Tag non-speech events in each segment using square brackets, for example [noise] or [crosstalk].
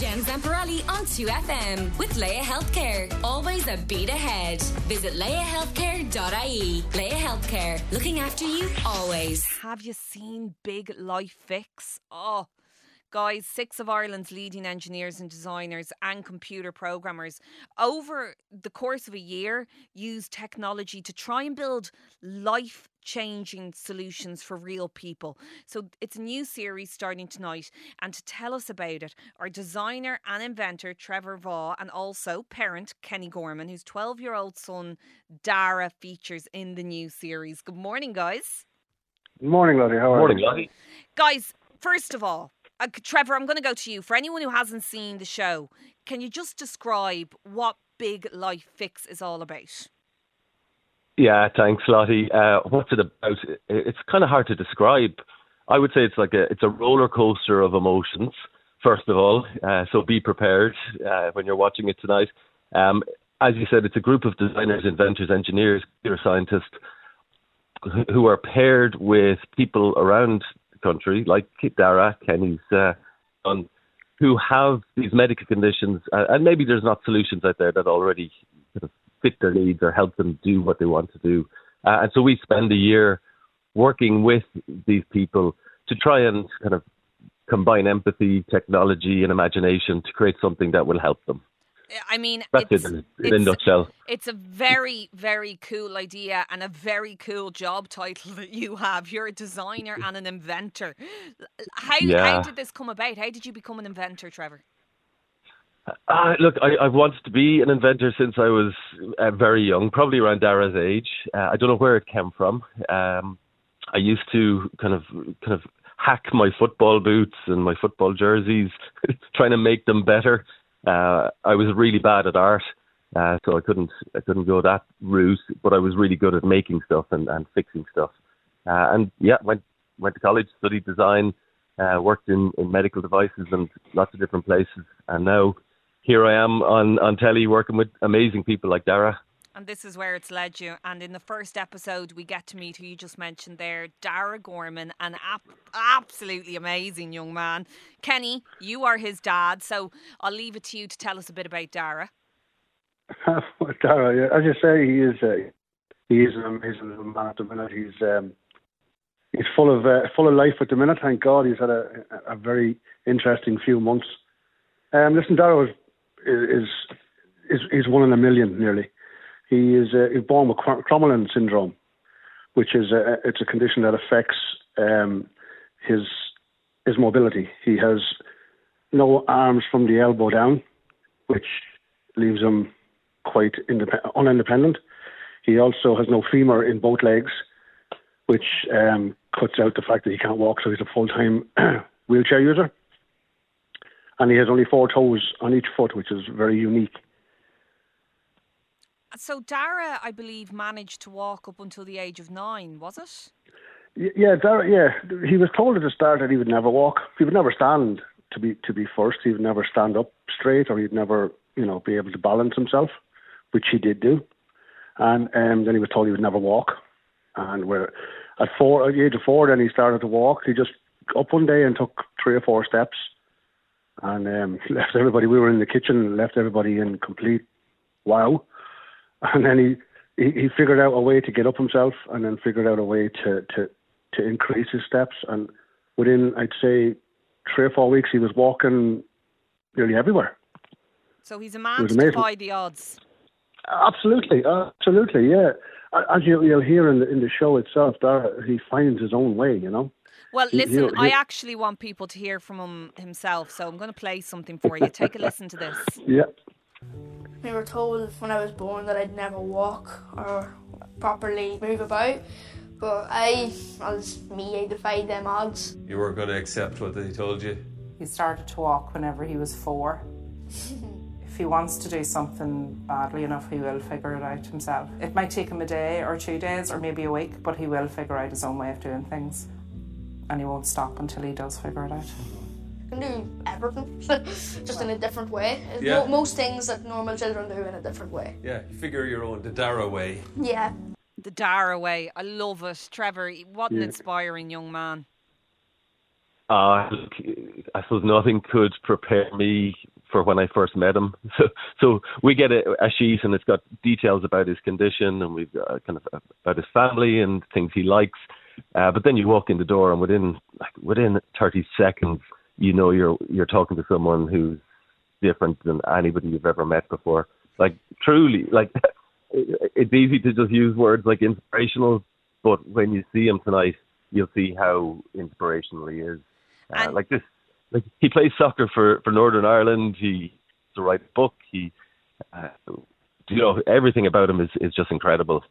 Jen Zamparelli on 2FM with Laya Healthcare. Always a beat ahead. Visit layahealthcare.ie. Laya Healthcare, looking after you always. Have you seen Big Life Fix? Oh, guys, six of Ireland's leading engineers and designers and computer programmers over the course of a year used technology to try and build life changing solutions for real people. So it's a new series starting tonight. And to tell us about it, our designer and inventor, Trevor Vaugh, and also parent, Kenny Gorman, whose 12 year old son, Dáire, features in the new series. Good morning, guys. Good morning, Lottie. How are Morning, you? Lottie. Guys, first of all, uh, Trevor, I'm going to go to you. For anyone who hasn't seen the show, can you just describe what Big Life Fix is all about? Yeah, thanks, Lottie. Uh, what's it about? It's kind of hard to describe. I would say it's like a it's a roller coaster of emotions. First of all, uh, so be prepared uh, when you're watching it tonight. Um, as you said, it's a group of designers, inventors, engineers, computer scientists who- are paired with people around country, like Dáire, Kenny's uh, who have these medical conditions, uh, and maybe there's not solutions out there that already sort of fit their needs or help them do what they want to do. Uh, and so we spend a year working with these people to try and kind of combine empathy, technology, and imagination to create something that will help them. I mean, That's it's, it in, in a nutshell. It's a very, very cool idea and a very cool job title that you have. You're a designer [laughs] and an inventor. How, how did this come about? How did you become an inventor, Trevor? Uh, look, I, I've wanted to be an inventor since I was uh, very young, probably around Dáire's age. Uh, I don't know where it came from. Um, I used to kind of kind of hack my football boots and my football jerseys, [laughs] trying to make them better. Uh, I was really bad at art, uh, so I couldn't I couldn't go that route. But I was really good at making stuff and, and fixing stuff. Uh, and yeah, went went to college, studied design, uh, worked in, in medical devices and lots of different places, and now here I am on, on telly working with amazing people like Dáire. And this is where it's led you. And in the first episode, we get to meet who you just mentioned there, Dáire Gorman, an ap- absolutely amazing young man. Kenny, you are his dad, so I'll leave it to you to tell us a bit about Dáire. [laughs] Dáire, yeah, as you say, he is a, he is an amazing little man at the minute. He's um, he's full of uh, full of life at the minute. Thank God, he's had a a very interesting few months. Um, listen, Dáire was, is is is one in a million nearly. He is uh, born with Cro- Crommelin syndrome, which is a, it's a condition that affects um, his his mobility. He has no arms from the elbow down, which leaves him quite indep- unindependent. He also has no femur in both legs, which um, cuts out the fact that he can't walk, so he's a full time [clears throat] wheelchair user. And he has only four toes on each foot, which is very unique. So Dáire, I believe, managed to walk up until the age of nine, was it? Yeah, Dar- yeah. He was told at the start that he would never walk. He would never stand to be to be first. He would never stand up straight, or he'd never, you know, be able to balance himself, which he did do. And um, then he was told he would never walk. And where at four, at the age of four, then he started to walk. He just up one day and took three or four steps, and um, [laughs] left everybody. We were in the kitchen, left everybody in complete wow. [laughs] And then he, he he figured out a way to get up himself, and then figured out a way to to to increase his steps. And within, I'd say, three or four weeks, he was walking nearly everywhere. So he's a man to defy the odds. Absolutely, absolutely, yeah. As you, you'll hear in the in the show itself, Dáire, he finds his own way. You know. Well, listen, he'll- I he'll- actually want people to hear from him himself, so I'm going to play something for you. Take a listen to this. [laughs] Yeah. We were told when I was born that I'd never walk or properly move about. But I, as me, I defied them odds. You weren't going to accept what they told you. He started to walk whenever he was four. [laughs] if he wants to do something badly enough, he will figure it out himself. It might take him a day or two days or maybe a week, but he will figure out his own way of doing things. And he won't stop until he does figure it out. I can do everything, [laughs] just in a different way. Yeah. Mo- most things that normal children do in a different way. Yeah, you figure your own, the Dáire way. Yeah. The Dáire way. I love it. Trevor, what an Yeah. inspiring young man. Uh, look, I suppose nothing could prepare me for when I first met him. [laughs] So, so we get a, a sheet and it's got details about his condition and we've got kind of about his family and things he likes. Uh, but then you walk in the door and within like within 30 seconds, you know you're you're talking to someone who's different than anybody you've ever met before. Like truly, like [laughs] it's easy to just use words like inspirational, but when you see him tonight, you'll see how inspirational he is. Uh, like this, like he plays soccer for for Northern Ireland. He to write a book. He, uh, you know, everything about him is is just incredible.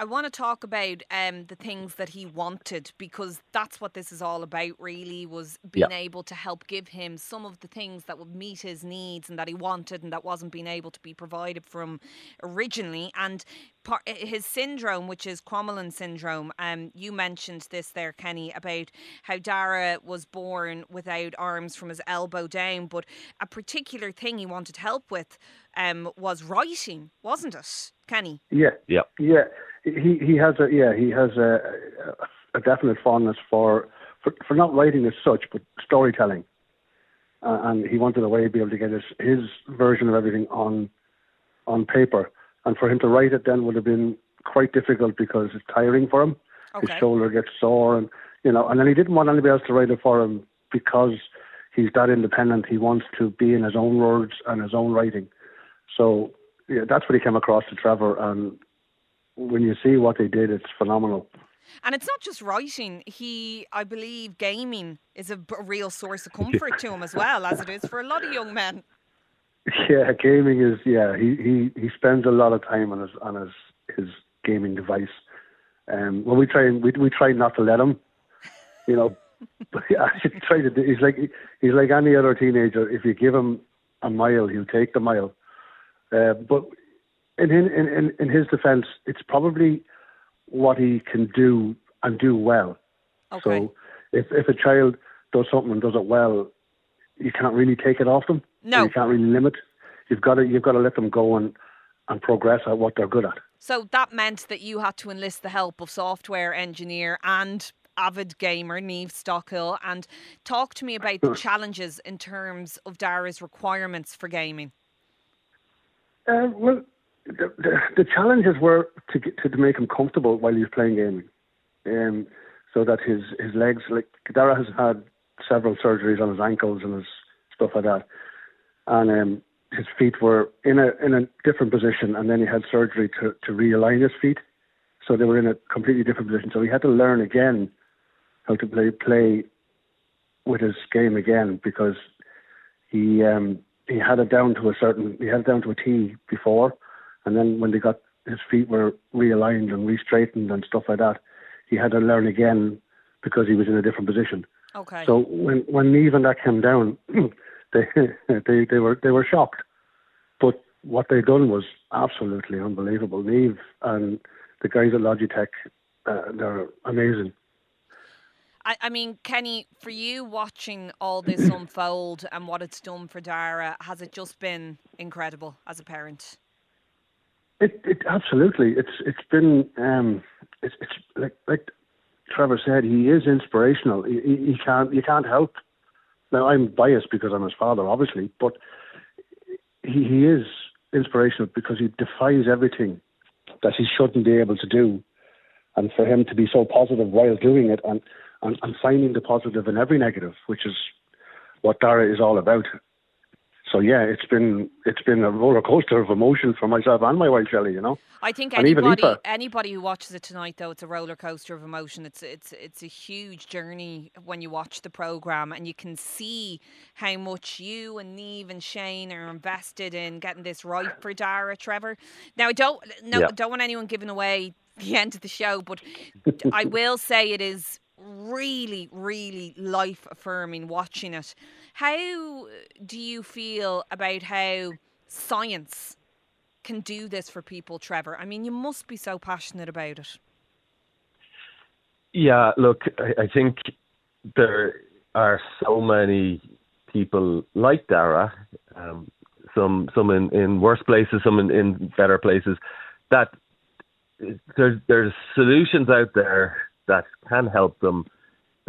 I want to talk about um, the things that he wanted because that's what this is all about. Really, was being Yeah. able to help give him some of the things that would meet his needs and that he wanted and that wasn't being able to be provided from originally. And par- his syndrome, which is Crommelin syndrome, um, you mentioned this there, Kenny, about how Dáire was born without arms from his elbow down, but a particular thing he wanted help with um, was writing, wasn't it, Kenny? Yeah, Yeah. yeah. He he has a yeah he has a a definite fondness for for, for not writing as such, but storytelling. Uh, and he wanted a way to be able to get his his version of everything on on paper. And for him to write it then would have been quite difficult because it's tiring for him. Okay. His shoulder gets sore, and you know. And then he didn't want anybody else to write it for him because he's that independent. He wants to be in his own words and his own writing. So yeah, that's what he came across to Trevor. And when you see what they did, it's phenomenal. And it's not just writing. He, I believe, gaming is a real source of comfort to him as well, as it is for a lot of young men. [laughs] Yeah, gaming is yeah. He he he spends a lot of time on his on his his gaming device. Um, well, we try and we we try not to let him, you know. [laughs] But I should try to. do- He's like he's like any other teenager. If you give him a mile, he'll take the mile. Uh, but in, in in in his defence, it's probably what he can do and do well. Okay. So if if a child does something and does it well, you can't really take it off them. No. you can't really limit. You've got to you've got to let them go and and progress at what they're good at. So that meant that you had to enlist the help of software engineer and avid gamer Neve Stockhill and talk to me about the challenges in terms of Dáire's requirements for gaming. Uh, well, the, the, the challenges were to get to, make him comfortable while he was playing gaming, um, so that his his legs like Dáire has had several surgeries on his ankles and his stuff like that, and um, his feet were in a in a different position, and then he had surgery to to realign his feet, so they were in a completely different position. So he had to learn again how to play play with his game again because he um, he had it down to a certain he had it down to a T before, and then when they got his feet were realigned and re-straightened and stuff like that, he had to learn again because he was in a different position. Okay. So when when Neve and that came down, [clears throat] they [laughs] they they were they were shocked, but what they done was absolutely unbelievable. Neve and the guys at Logitech, uh, they're amazing. I, I mean, Kenny, for you watching all this [clears throat] unfold and what it's done for Dáire, has it just been incredible as a parent? It, it absolutely. It's it's been um, it's it's like like Trevor said. He is inspirational. He, he, can't you can't help. Now I'm biased because I'm his father, obviously, but he he is inspirational because he defies everything that he shouldn't be able to do, and for him to be so positive while doing it and and, and finding the positive in every negative, which is what Dáire is all about. So yeah, it's been it's been a roller coaster of emotion for myself and my wife Shelley. You know. I think anybody anybody who watches it tonight, though, it's a roller coaster of emotion. It's it's it's a huge journey when you watch the program, and you can see how much you and Neve and Shane are invested in getting this right for Dáire, Trevor. Now, I don't no Yeah. don't want anyone giving away the [laughs] end of the show, but [laughs] I will say it is really, really life affirming watching it. How do you feel about how science can do this for people, Trevor? I mean, you must be so passionate about it. Yeah, look, I, think there are so many people like Dáire, um, some some in, in worse places, some in, in better places, that there's there's solutions out there that can help them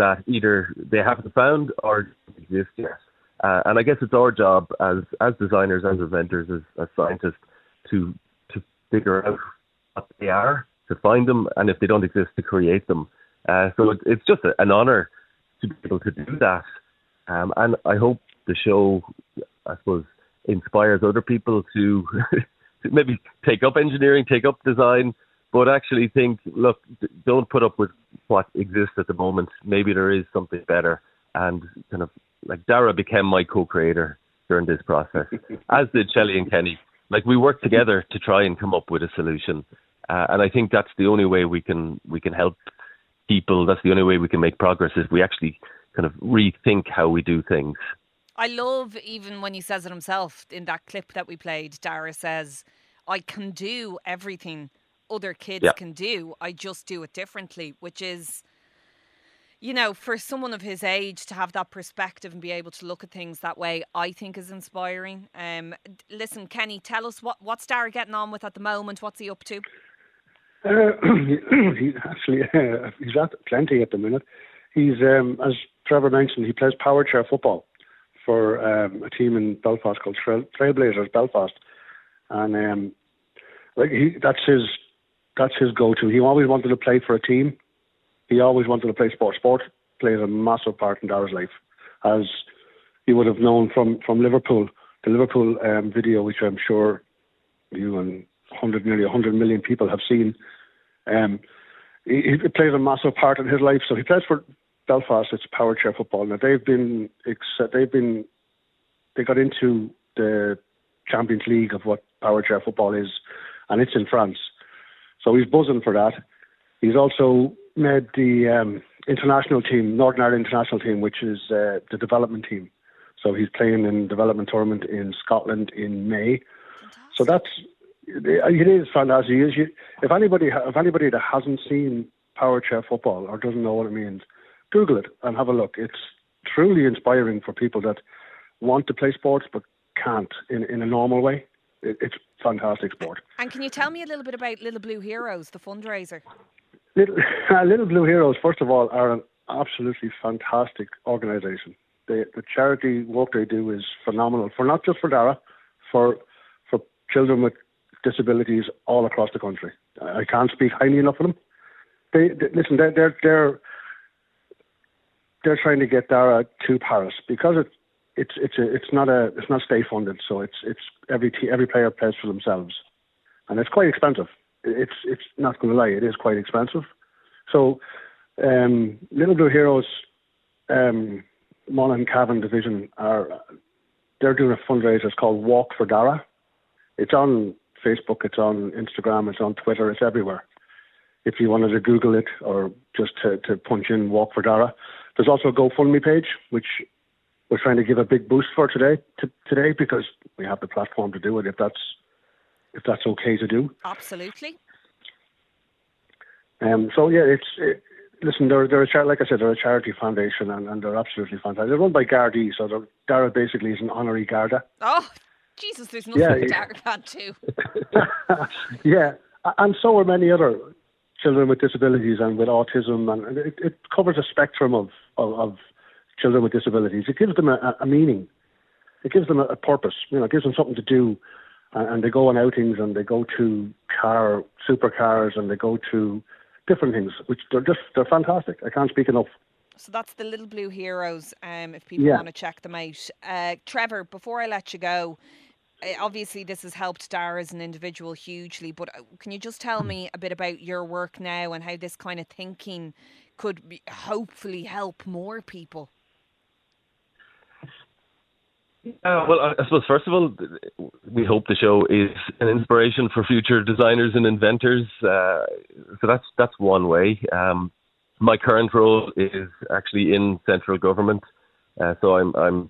that either they haven't found or exist yet. Uh, and I guess it's our job as as designers, as inventors, as, as scientists to to figure out what they are, to find them, and if they don't exist, to create them. Uh, so it, it's just a, an honour to be able to do that. Um, and I hope the show, I suppose, inspires other people to, [laughs] to maybe take up engineering, take up design, but actually think, look, don't put up with what exists at the moment. Maybe there is something better. And kind of like Dáire became my co-creator during this process, [laughs] as did Shelley and Kenny. Like we worked together to try and come up with a solution, uh, and I think that's the only way we can we can help people. That's the only way we can make progress is we actually kind of rethink how we do things. I love even when he says it himself in that clip that we played. Dáire says, "I can do everything other kids yeah. can do. I just do it differently," which is you know, for someone of his age to have that perspective and be able to look at things that way, I think is inspiring. Um, listen, Kenny, tell us what what's Dáire getting on with at the moment. What's he up to? Uh, [clears throat] he actually uh, [laughs] he's at plenty at the minute. He's um, as Trevor mentioned, he plays power chair football for um, a team in Belfast called Trail, Trailblazers Belfast, and um, like he that's his that's his go-to. He always wanted to play for a team he always wanted to play sport. Sport plays a massive part in Dáire's life, as you would have known from from Liverpool. The Liverpool um, video, which I'm sure you and 100, nearly 100 million people have seen, um, he, he plays a massive part in his life. So he plays for Belfast. It's power chair football. Now they've been they've been they got into the Champions League of what power chair football is, and it's in France. So he's buzzing for that. He's also made the um, international team, Northern Ireland international team, which is uh, the development team. So he's playing in development tournament in Scotland in May. Fantastic. So that's it is fantastic. If anybody if anybody that hasn't seen power chair football or doesn't know what it means, Google it and have a look. It's truly inspiring for people that want to play sports but can't in in a normal way. It, it's fantastic sport. And can you tell me a little bit about Little Blue Heroes, the fundraiser? Little, [laughs] uh, Little Blue Heroes, first of all, are an absolutely fantastic organisation. The, the charity work they do is phenomenal for not just for Dáire, for for children with disabilities all across the country. I can't speak highly enough of them. They, they listen. They're they're they're they're trying to get Dáire to Paris because it's it's it's a, it's not a it's not state funded, so it's it's every t- every player plays for themselves, and it's quite expensive it's it's not going to lie, it is quite expensive. So, um, Little Blue Heroes, um, Monaghan Cavan division are they're doing a fundraiser. It's called Walk for Dáire. It's on Facebook, it's on Instagram, it's on Twitter, it's everywhere. If you wanted to Google it or just to, to punch in Walk for Dáire, there's also a GoFundMe page which we're trying to give a big boost for today to, today because we have the platform to do it. If that's if that's okay to do. Absolutely. Um, so yeah, it's it, listen. They're they're a char- like I said, they're a charity foundation, and, and they're absolutely fantastic. They're run by Gardaí, so Dáire basically is an honorary Garda. Oh, Jesus! There's nothing yeah, Dáire can't do. yeah, [laughs] and so are many other children with disabilities and with autism, and it, it covers a spectrum of, of, of children with disabilities. It gives them a, a meaning. It gives them a, a purpose. You know, it gives them something to do and, and they go on outings and they go to car supercars and they go to different things, which they're just they're fantastic. I can't speak enough. So that's the Little Blue Heroes. Um, if people yeah. want to check them out, uh, Trevor. Before I let you go, eh, obviously this has helped Dáire as an individual hugely. But uh, can you just tell me a bit about your work now and how this kind of thinking could be, hopefully help more people? Uh, well, I suppose first of all, we hope the show is an inspiration for future designers and inventors. Uh, so that's that's one way. Um, my current role is actually in central government, uh, so I'm I'm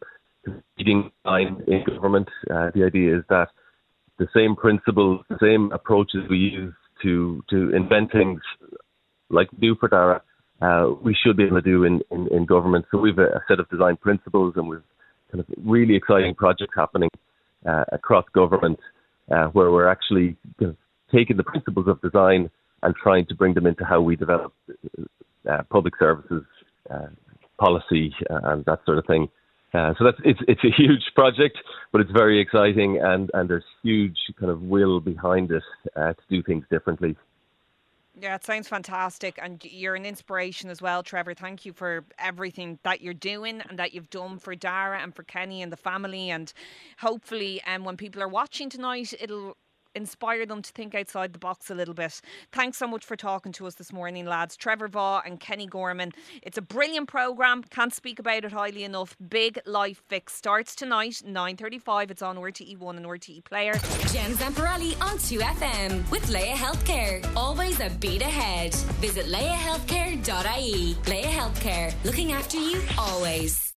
leading design in government. Uh, the idea is that the same principles, the same approaches we use to to invent things like we do uh, we should be able to do in, in, in government. So we've a, a set of design principles and we've kind of really exciting projects happening uh, across government uh, where we're actually taking the principles of design and trying to bring them into how we develop uh, public services uh, policy and that sort of thing. Uh, so that's it's it's a huge [laughs] project, but it's very exciting, and and there's huge kind of will behind it uh, to do things differently. Yeah, it sounds fantastic. And you're an inspiration as well, Trevor. Thank you for everything that you're doing and that you've done for Dáire and for Kenny and the family. And hopefully, um, when people are watching tonight, it'll inspire them to think outside the box a little bit. Thanks so much for talking to us this morning, lads. Trevor Vaugh and Kenny Gorman. It's a brilliant programme. Can't speak about it highly enough. Big Life Fix starts tonight, 9.35. It's on RTE1 and RTE Player. Jen Zamparelli on 2FM with Laya Healthcare. Always a beat ahead. Visit layahealthcare.ie. Laya Healthcare. Looking after you always.